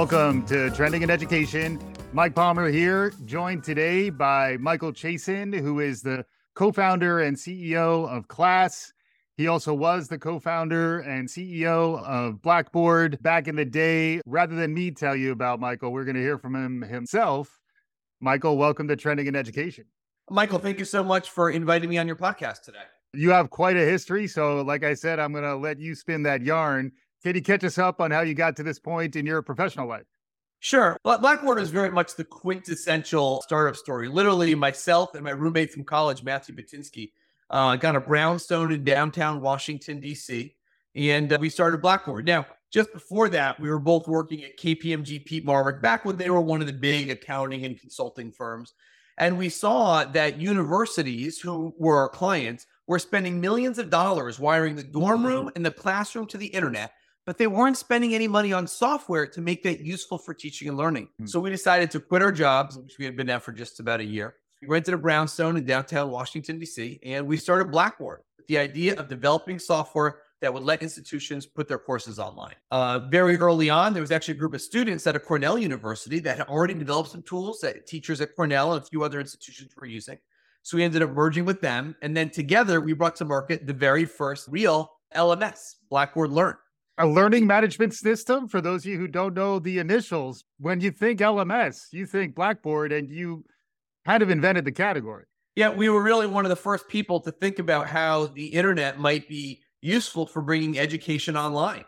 Welcome to Trending in Education. Mike Palmer here, joined today by Michael Chasen, who is the co founder and CEO of Class. He also was the co founder and CEO of Blackboard back in the day. Rather than me tell you about Michael, we're going to hear from him himself. Michael, welcome to Trending in Education. Michael, thank you so much for inviting me on your podcast today. You have quite a history. So, like I said, I'm going to let you spin that yarn. Can you catch us up on how you got to this point in your professional life? Sure. Blackboard is very much the quintessential startup story. Literally, myself and my roommate from college, Matthew Pittinsky, uh, got a brownstone in downtown Washington, D.C., and uh, we started Blackboard. Now, just before that, we were both working at KPMG Peat Marwick back when they were one of the big accounting and consulting firms. And we saw that universities who were our clients were spending millions of dollars wiring the dorm room and the classroom to the internet but they weren't spending any money on software to make that useful for teaching and learning. Mm-hmm. So we decided to quit our jobs, which we had been at for just about a year. We rented a brownstone in downtown Washington, D.C., and we started Blackboard with the idea of developing software that would let institutions put their courses online. Uh, very early on, there was actually a group of students at a Cornell University that had already developed some tools that teachers at Cornell and a few other institutions were using. So we ended up merging with them. And then together, we brought to market the very first real LMS, Blackboard Learn a learning management system for those of you who don't know the initials. When you think lms you think blackboard and you kind of invented the category. Yeah we were really one of the first people to think about how the internet might be useful for bringing education online.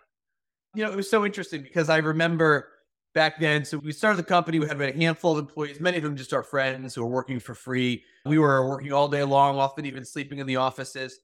You know it was so interesting because i remember back then so we started the company we had about a handful of employees many of them just our friends who were working for free. We were working all day long often even sleeping in the offices.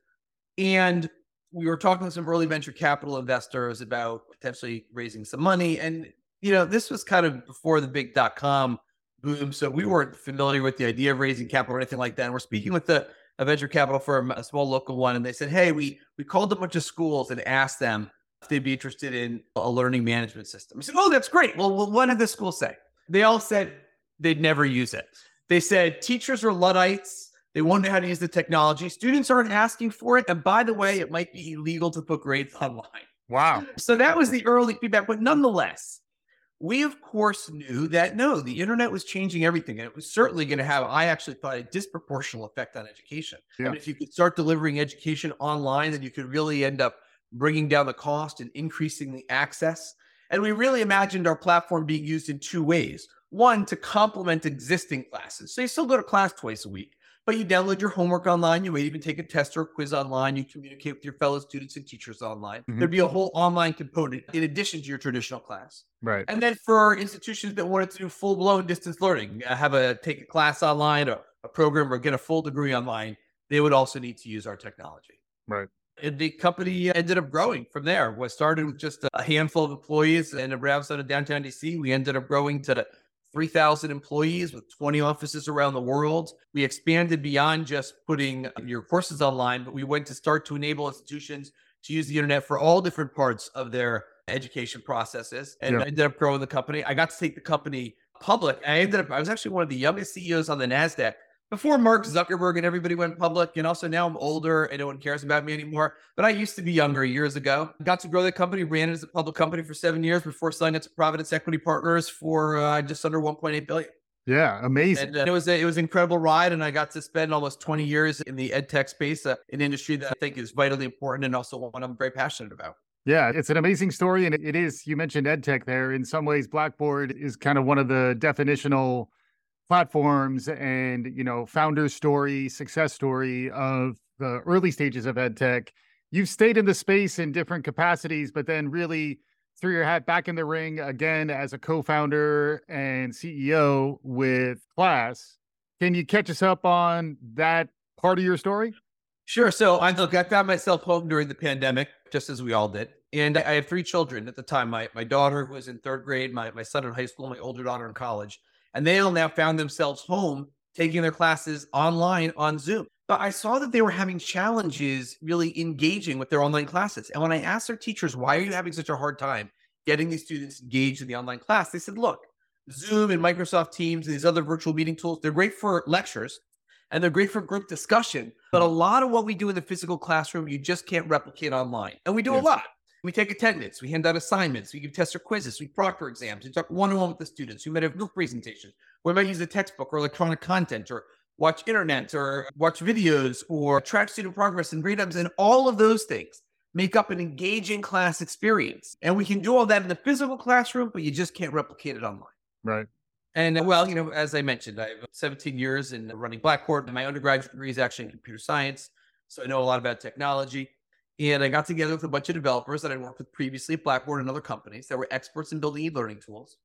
And we were talking to some early venture capital investors about potentially raising some money. And, you know, this was kind of before the big dot com boom. So we weren't familiar with the idea of raising capital or anything like that. And we're speaking with the, a venture capital firm, a small local one, and they said, Hey, we, we called a bunch of schools and asked them if they'd be interested in a learning management system. I said, Oh, that's great. Well, well what did the school say? They all said they'd never use it. They said teachers are Luddites they won't know how to use the technology. Students aren't asking for it. And by the way, it might be illegal to put grades online. Wow. So that was the early feedback. But nonetheless, we of course knew that no, the internet was changing everything. And it was certainly going to have, I actually thought, a disproportional effect on education. Yeah. And if you could start delivering education online, then you could really end up bringing down the cost and increasing the access. And we really imagined our platform being used in two ways. One, to complement existing classes. So you still go to class twice a week, but you download your homework online. You may even take a test or a quiz online. You communicate with your fellow students and teachers online. Mm-hmm. There'd be a whole online component in addition to your traditional class. Right. And then for institutions that wanted to do full blown distance learning, uh, have a take a class online or a program or get a full degree online, they would also need to use our technology. Right. And the company ended up growing from there. We started with just a handful of employees in a brownstone in downtown DC. We ended up growing to the 3,000 employees with 20 offices around the world. We expanded beyond just putting your courses online, but we went to start to enable institutions to use the internet for all different parts of their education processes and yeah. I ended up growing the company. I got to take the company public. I ended up, I was actually one of the youngest CEOs on the NASDAQ before Mark Zuckerberg and everybody went public, and also now I'm older and no one cares about me anymore. But I used to be younger years ago. Got to grow the company, ran it as a public company for seven years before selling it to Providence Equity Partners for uh, just under 1.8 billion. Yeah, amazing. And, uh, it was a, it was an incredible ride, and I got to spend almost 20 years in the ed tech space, uh, an industry that I think is vitally important and also one I'm very passionate about. Yeah, it's an amazing story, and it is. You mentioned ed tech there. In some ways, Blackboard is kind of one of the definitional platforms and you know founder story success story of the early stages of ed tech. You've stayed in the space in different capacities but then really threw your hat back in the ring again as a co-founder and ceo with class. Can you catch us up on that part of your story? Sure. So i look i found myself home during the pandemic just as we all did and i have three children at the time. My, my daughter was in third grade my, my son in high school my older daughter in college and they all now found themselves home taking their classes online on Zoom. But I saw that they were having challenges really engaging with their online classes. And when I asked their teachers, why are you having such a hard time getting these students engaged in the online class? They said, look, Zoom and Microsoft Teams and these other virtual meeting tools, they're great for lectures and they're great for group discussion. But a lot of what we do in the physical classroom, you just can't replicate online. And we do a lot. We take attendance, we hand out assignments, we give tests or quizzes, we proctor exams, we talk one on one with the students. We might have group presentations. We might use a textbook or electronic content or watch internet or watch videos or track student progress and grade ups and all of those things make up an engaging class experience. And we can do all that in the physical classroom, but you just can't replicate it online. Right. And uh, well, you know, as I mentioned, I have 17 years in running Blackboard, and my undergraduate degree is actually in computer science. So I know a lot about technology. And I got together with a bunch of developers that I worked with previously at Blackboard and other companies that were experts in building e-learning tools.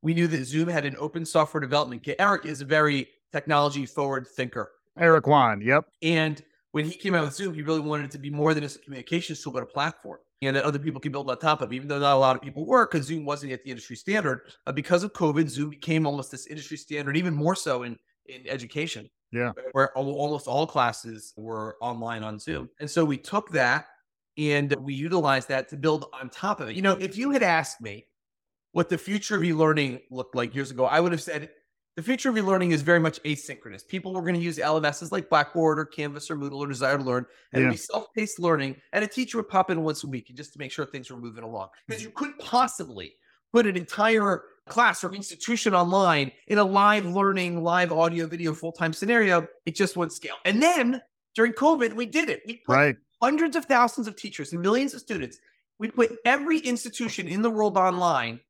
We knew that Zoom had an open software development kit. Eric is a very technology forward thinker. Eric Yuan, yep. And when he came out with Zoom, he really wanted it to be more than just a communications tool, but a platform and that other people can build on top of, even though not a lot of people were, because Zoom wasn't yet the industry standard. Uh, because of COVID, Zoom became almost this industry standard, even more so in, in education. Yeah. Where almost all classes were online on Zoom. And so we took that and we utilized that to build on top of it. You know, if you had asked me what the future of e learning looked like years ago, I would have said the future of e-learning is very much asynchronous. People were going to use LMSs like Blackboard or Canvas or Moodle or Desire to Learn, and yeah. it'd be self-paced learning. And a teacher would pop in once a week just to make sure things were moving along. Because you couldn't possibly put an entire class or institution online in a live learning, live audio, video, full-time scenario. It just wouldn't scale. And then during COVID, we did it. We put right. Hundreds of thousands of teachers and millions of students. We put every institution in the world online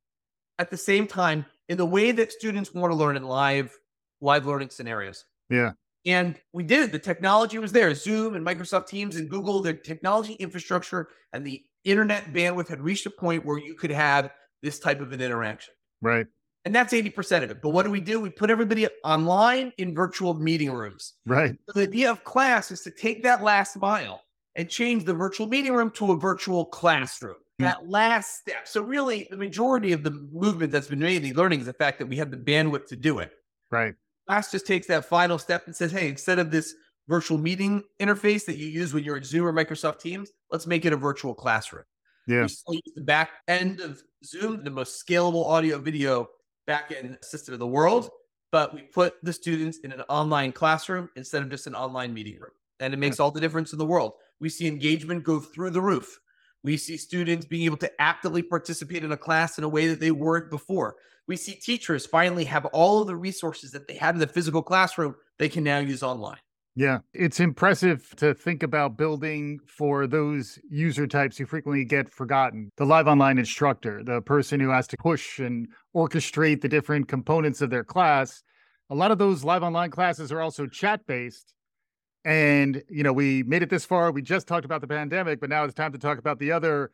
at the same time in the way that students want to learn in live live learning scenarios. Yeah. And we did it. The technology was there. Zoom and Microsoft Teams and Google, the technology infrastructure and the internet bandwidth had reached a point where you could have this type of an interaction. Right. And that's 80% of it. But what do we do? We put everybody online in virtual meeting rooms. Right. So the idea of class is to take that last mile and change the virtual meeting room to a virtual classroom hmm. that last step. So really, the majority of the movement that's been made in learning is the fact that we have the bandwidth to do it. Right. Class just takes that final step and says, hey, instead of this virtual meeting interface that you use when you're in Zoom or Microsoft Teams, let's make it a virtual classroom. Yeah. We still use the back end of Zoom, the most scalable audio video backend system in the world, but we put the students in an online classroom instead of just an online meeting room. And it makes all the difference in the world. We see engagement go through the roof. We see students being able to actively participate in a class in a way that they weren't before. We see teachers finally have all of the resources that they had in the physical classroom they can now use online. Yeah, it's impressive to think about building for those user types who frequently get forgotten. The live online instructor, the person who has to push and orchestrate the different components of their class. A lot of those live online classes are also chat based. And, you know, we made it this far. We just talked about the pandemic, but now it's time to talk about the other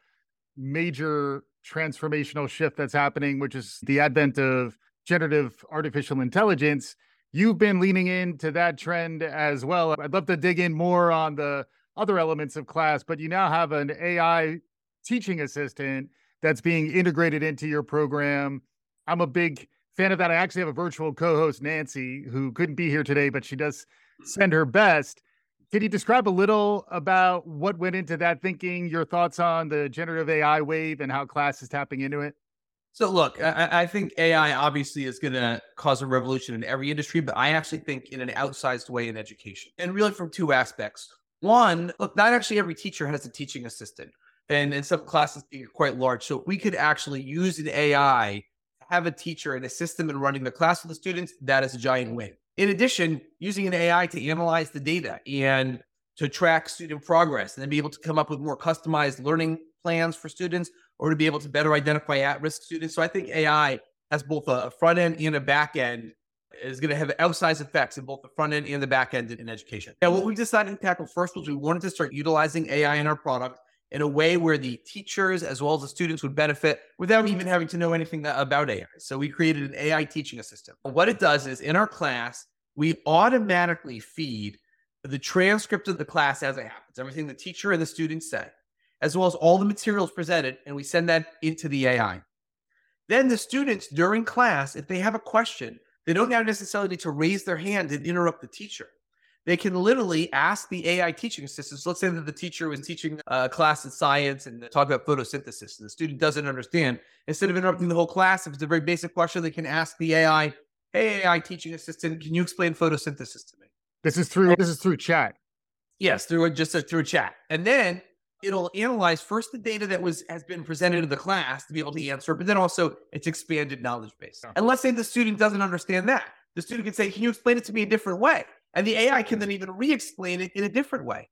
major transformational shift that's happening, which is the advent of generative artificial intelligence. You've been leaning into that trend as well. I'd love to dig in more on the other elements of class, but you now have an AI teaching assistant that's being integrated into your program. I'm a big fan of that. I actually have a virtual co host, Nancy, who couldn't be here today, but she does send her best. Can you describe a little about what went into that thinking, your thoughts on the generative AI wave and how class is tapping into it? So, look, I, I think AI obviously is going to cause a revolution in every industry, but I actually think in an outsized way in education. And really from two aspects. One, look, not actually every teacher has a teaching assistant, and in some classes, are quite large. So, we could actually use an AI, have a teacher and a system in running the class with the students. That is a giant win. In addition, using an AI to analyze the data and to track student progress and then be able to come up with more customized learning plans for students or to be able to better identify at risk students. So I think AI has both a front end and a back end is going to have outsized effects in both the front end and the back end in education. Now, what we decided to tackle first was we wanted to start utilizing AI in our product in a way where the teachers as well as the students would benefit without even having to know anything about AI. So we created an AI teaching assistant. What it does is in our class, we automatically feed the transcript of the class as it happens, everything the teacher and the students say, as well as all the materials presented, and we send that into the AI. Then the students during class, if they have a question, they don't have necessarily need to raise their hand and interrupt the teacher they can literally ask the AI teaching assistants. Let's say that the teacher was teaching a class in science and talk about photosynthesis, and the student doesn't understand. Instead of interrupting the whole class, if it's a very basic question, they can ask the AI, "Hey, AI teaching assistant, can you explain photosynthesis to me?" This is through this is through chat. Yes, through just a, through chat, and then it'll analyze first the data that was has been presented to the class to be able to answer, but then also its expanded knowledge base. And let's say the student doesn't understand that. The student can say, Can you explain it to me a different way? And the AI can then even re explain it in a different way.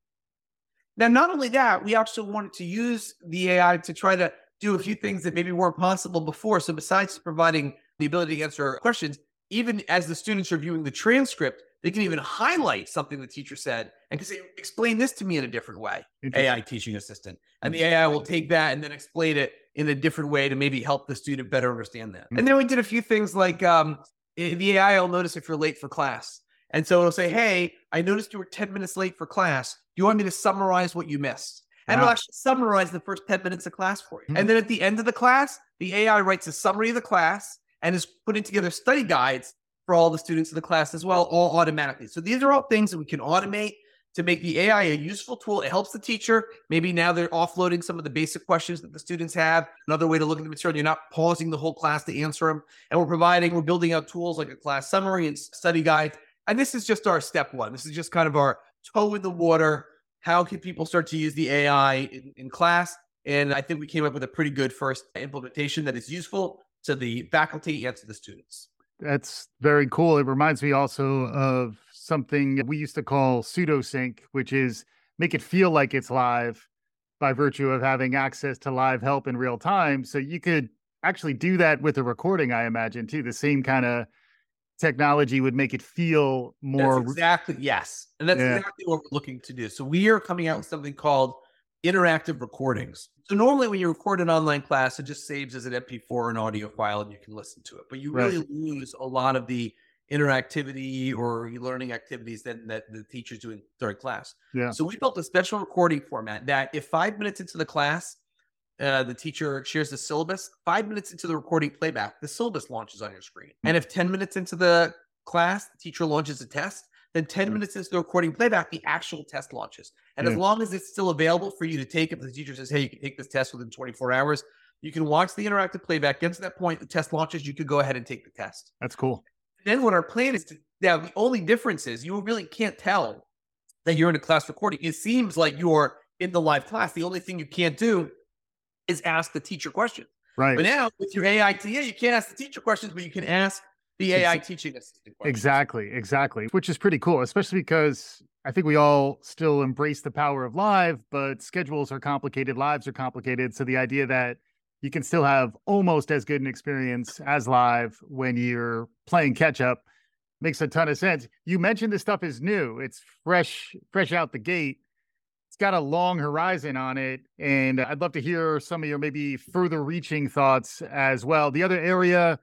Now, not only that, we also wanted to use the AI to try to do a few things that maybe weren't possible before. So, besides providing the ability to answer questions, even as the students are viewing the transcript, they can even highlight something the teacher said and can say, explain this to me in a different way. AI teaching assistant. And the AI will take that and then explain it in a different way to maybe help the student better understand that. And then we did a few things like um, the AI will notice if you're late for class. And so it'll say, Hey, I noticed you were 10 minutes late for class. Do you want me to summarize what you missed? And wow. it'll actually summarize the first 10 minutes of class for you. Mm-hmm. And then at the end of the class, the AI writes a summary of the class and is putting together study guides for all the students in the class as well, all automatically. So these are all things that we can automate to make the AI a useful tool. It helps the teacher. Maybe now they're offloading some of the basic questions that the students have. Another way to look at the material, you're not pausing the whole class to answer them. And we're providing, we're building out tools like a class summary and study guide. And this is just our step one. This is just kind of our toe in the water. How can people start to use the AI in, in class? And I think we came up with a pretty good first implementation that is useful to the faculty and to the students. That's very cool. It reminds me also of something we used to call pseudo sync, which is make it feel like it's live by virtue of having access to live help in real time. So you could actually do that with a recording, I imagine, too. The same kind of technology would make it feel more that's exactly yes. And that's yeah. exactly what we're looking to do. So we are coming out with something called interactive recordings. So normally when you record an online class, it just saves as an MP4 or an audio file and you can listen to it. But you really right. lose a lot of the interactivity or learning activities that, that the teacher's doing during class. Yeah. So we built a special recording format that if five minutes into the class, uh, the teacher shares the syllabus, five minutes into the recording playback, the syllabus launches on your screen. And if 10 minutes into the class, the teacher launches a test, then 10 minutes into the recording playback, the actual test launches. And yeah. as long as it's still available for you to take, if the teacher says, hey, you can take this test within 24 hours, you can watch the interactive playback. Get to that point, the test launches, you could go ahead and take the test. That's cool. then what our plan is to now the only difference is you really can't tell that you're in a class recording. It seems like you're in the live class. The only thing you can't do is ask the teacher questions. Right. But now with your AI TA, you can't ask the teacher questions, but you can ask the AI teaching assistant. Questions. Exactly, exactly, which is pretty cool, especially because I think we all still embrace the power of live, but schedules are complicated, lives are complicated. So the idea that you can still have almost as good an experience as live when you're playing catch up makes a ton of sense. You mentioned this stuff is new. It's fresh, fresh out the gate. It's got a long horizon on it. And I'd love to hear some of your maybe further reaching thoughts as well. The other area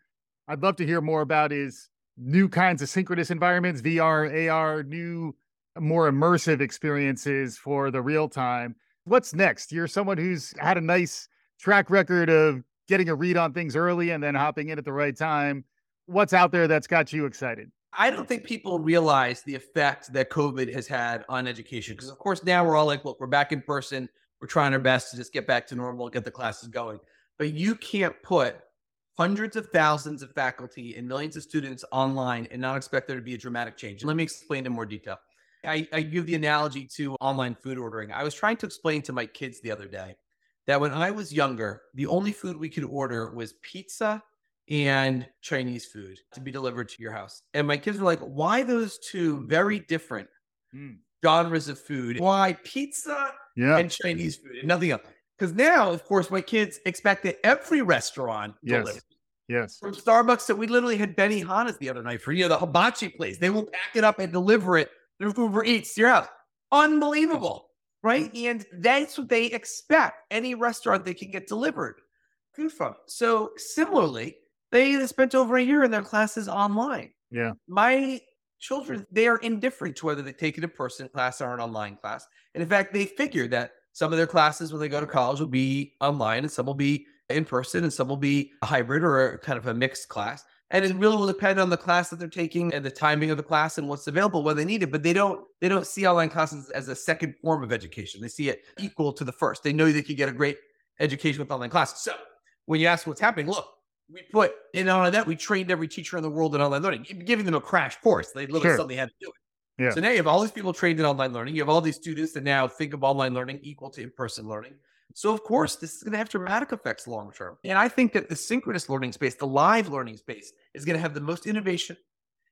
I'd love to hear more about is new kinds of synchronous environments, VR, AR, new, more immersive experiences for the real time. What's next? You're someone who's had a nice track record of getting a read on things early and then hopping in at the right time. What's out there that's got you excited? I don't think people realize the effect that COVID has had on education. Because, of course, now we're all like, look, we're back in person. We're trying our best to just get back to normal, get the classes going. But you can't put hundreds of thousands of faculty and millions of students online and not expect there to be a dramatic change. Let me explain in more detail. I, I, give the analogy to online food ordering. I was trying to explain to my kids the other day that when I was younger, the only food we could order was pizza and Chinese food to be delivered to your house. And my kids were like, why those two very different mm. genres of food? Why pizza yeah. and Chinese food and nothing else? Because now, of course, my kids expect that every restaurant yes. delivers. Yes. From Starbucks that we literally had Benny Benihana's the other night for you know the hibachi place. They will pack it up and deliver it through Uber Eats to your house. Unbelievable. Right? And that's what they expect. Any restaurant they can get delivered food from. So similarly, they spent over a year in their classes online. Yeah. My children, they are indifferent to whether they take it in person class or an online class. And in fact, they figure that some of their classes when they go to college will be online and some will be in person and some will be a hybrid or kind of a mixed class. And it really will depend on the class that they're taking and the timing of the class and what's available when they need it. But they don't they don't see online classes as a second form of education. They see it equal to the first. They know they could get a great education with online classes. So when you ask what's happening, look, we put in all of that, we trained every teacher in the world in online learning, giving them a crash course. They literally sure. suddenly had to do it. Yeah. So now you have all these people trained in online learning. You have all these students that now think of online learning equal to in person learning. So, of course, this is going to have dramatic effects long term. And I think that the synchronous learning space, the live learning space, is going to have the most innovation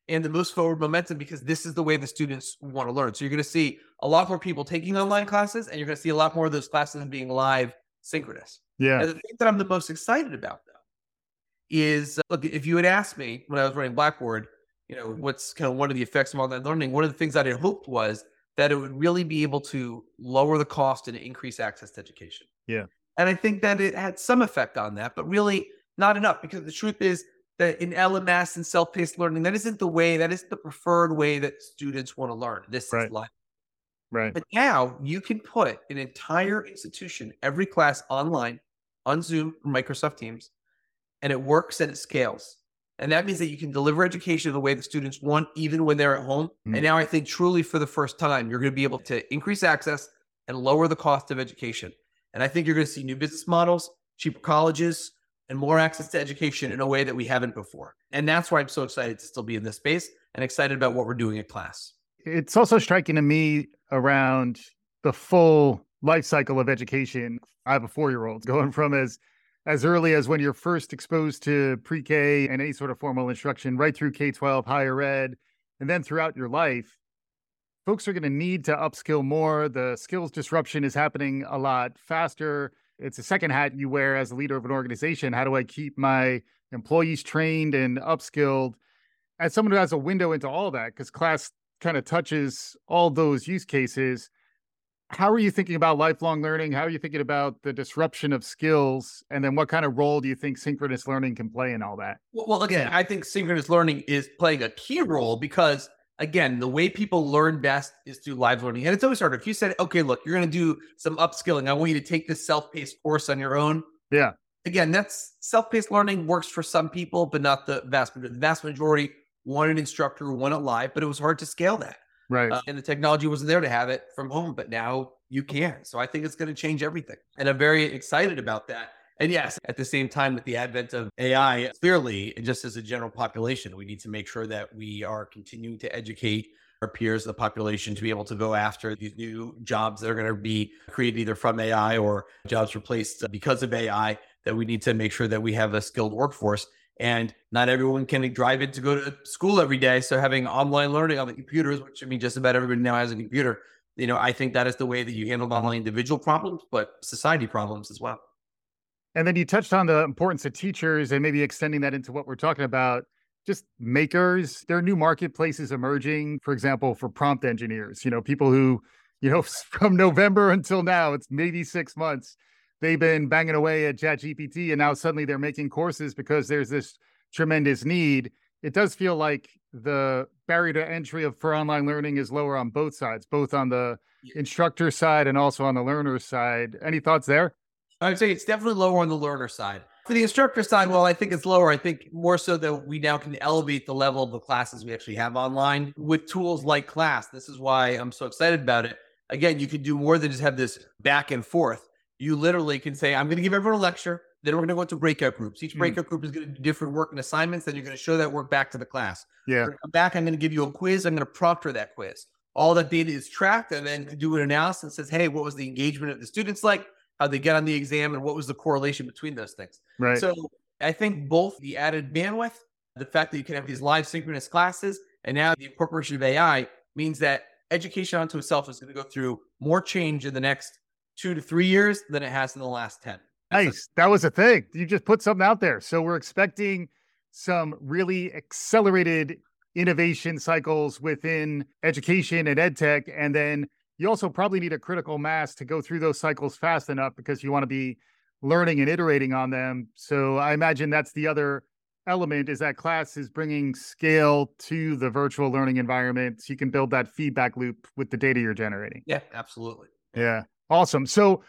and the most forward momentum because this is the way the students want to learn. So, you're going to see a lot more people taking online classes, and you're going to see a lot more of those classes being live synchronous. Yeah. And the thing that I'm the most excited about, though, is uh, look, if you had asked me when I was running Blackboard, you know, what's kind of one of the effects of all that learning, one of the things I hoped was that it would really be able to lower the cost and increase access to education. Yeah. And I think that it had some effect on that, but really not enough because the truth is that in LMS and self paced learning, that isn't the way, that isn't the preferred way that students want to learn. This Right. is life. Right. But now you can put an entire institution, every class online on Zoom or Microsoft Teams, and it works and it scales. And that means that you can deliver education the way the students want, even when they're at home. Mm. And now I think truly for the first time, you're going to be able to increase access and lower the cost of education. And I think you're going to see new business models, cheaper colleges, and more access to education in a way that we haven't before. And that's why I'm so excited to still be in this space and excited about what we're doing at class. It's also striking to me around the full life cycle of education. I have a four year old going from as as early as when you're first exposed to pre-K and any sort of formal instruction, right through K-12, higher ed, and then throughout your life. Folks are going to need to upskill more. The skills disruption is happening a lot faster. It's a second hat you wear as a leader of an organization. How do I keep my employees trained and upskilled? As someone who has a window into all that, because class kind of touches all those use cases. How are you thinking about lifelong learning? How are you thinking about the disruption of skills? And then what kind of role do you think synchronous learning can play in all that? Well, well, again, I think synchronous learning is playing a key role because, again, the way people learn best is through live learning. And it's always hard. If you said, okay, look, you're going to do some upskilling, I want you to take this self paced course on your own. Yeah. Again, that's self paced learning works for some people, but not the vast majority. The vast majority want an instructor who want it live, but it was hard to scale that. Right. Uh, and the technology wasn't there to have it from home, but now you can. So I think it's going to change everything. And I'm very excited about that. And yes, at the same time, with the advent of AI, clearly, just as a general population, we need to make sure that we are continuing to educate our peers, the population, to be able to go after these new jobs that are going to be created either from AI or jobs replaced because of AI. That we need to make sure that we have a skilled workforce. And not everyone can drive in to go to school every day. So having online learning on the computers, which I mean, just about everybody now has a computer, you know, I think that is the way that you handle not only individual problems, but society problems as well. And then you touched on the importance of teachers and maybe extending that into what we're talking about. Just makers, there are new marketplaces emerging, for example, for prompt engineers, you know, people who, you know, from November until now, it's maybe six months. They've been banging away at ChatGPT and now suddenly they're making courses because there's this tremendous need. It does feel like the barrier to entry of for online learning is lower on both sides, both on the instructor side and also on the learner side. Any thoughts there? I would say it's definitely lower on the learner side. For the instructor side, well, I think it's lower. I think more so that we now can elevate the level of the classes we actually have online with tools like class. This is why I'm so excited about it. Again, you can do more than just have this back and forth. You literally can say, I'm going to give everyone a lecture. Then we're going to go into breakout groups. Each Mm. breakout group is going to do different work and assignments. Then you're going to show that work back to the class. Yeah. We're gonna come back. I'm going to give you a quiz. I'm going to proctor that quiz. All that data is tracked, and then do an analysis and says, "Hey, what was the engagement of the students like? How did they get on the exam, and what was the correlation between those things?" Right. So I think both the added bandwidth, the fact that you can have these live synchronous classes, and now the incorporation of AI means that education onto itself is going to go through more change in the next two to three years than it has in the last ten. That's a- Nice. That was a thing. You just put something out there. So we're expecting some really accelerated innovation cycles within education and ed tech. And then you also probably need a critical mass to go through those cycles fast enough because you want to be learning and iterating on them. So I imagine that's the other element is that class is bringing scale to the virtual learning environment. So you can build that feedback loop with the data you're generating. yeah, absolutely. Yeah. Awesome. So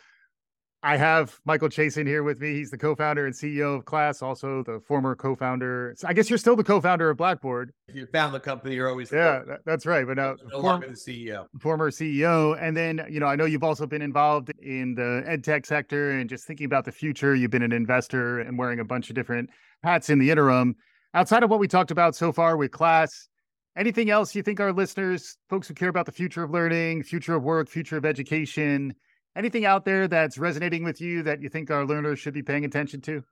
I have Michael Chasen here with me. He's the co-founder and CEO of Class, also the former co-founder. I guess you're still the co-founder of Blackboard. If you found the company, you're always Yeah, that- that's right. But uh, now no form- longer the CEO. former CEO. And then, you know, I know you've also been involved in the ed tech sector and just thinking about the future. You've been an investor and wearing a bunch of different hats in the interim. Outside of what we talked about so far with class, Anything else you think our listeners, folks who care about the future of learning, future of work, future of education, anything out there that's resonating with you that you think our learners should be paying attention to?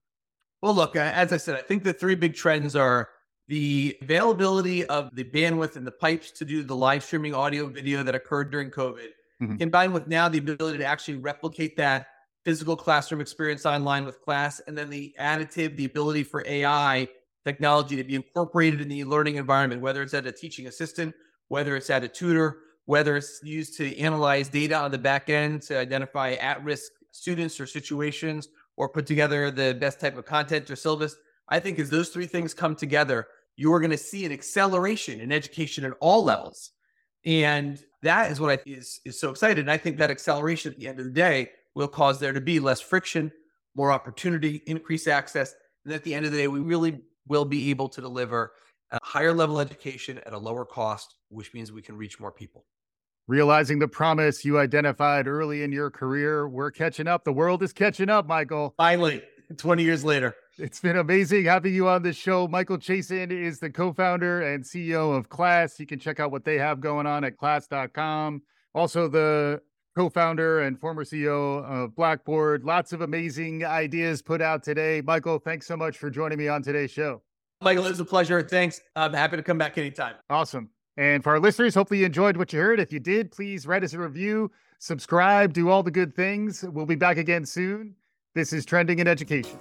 Well, look, as I said, I think the three big trends are the availability of the bandwidth and the pipes to do the live streaming audio video that occurred during COVID, mm-hmm. combined with now the ability to actually replicate that physical classroom experience online with class, and then the additive, the ability for AI technology to be incorporated in the learning environment, whether it's at a teaching assistant, whether it's at a tutor, whether it's used to analyze data on the back end to identify at risk students or situations, or put together the best type of content or syllabus. I think as those three things come together, you are going to see an acceleration in education at all levels. And that is what I is is so excited. And I think that acceleration at the end of the day will cause there to be less friction, more opportunity, increased access. And at the end of the day, we really will be able to deliver a higher level education at a lower cost, which means we can reach more people. Realizing the promise you identified early in your career, we're catching up. The world is catching up, Michael. Finally, 20 years later. It's been amazing having you on the show. Michael Chasen is the co founder and CEO of Class. You can check out what they have going on at class.com. Also, the co founder and former CEO of Blackboard. Lots of amazing ideas put out today. Michael, thanks so much for joining me on today's show. Michael, it was a pleasure. Thanks. I'm happy to come back anytime. Awesome. And for our listeners, hopefully you enjoyed what you heard. If you did, please write us a review, subscribe, do all the good things. We'll be back again soon. This is Trending in Education.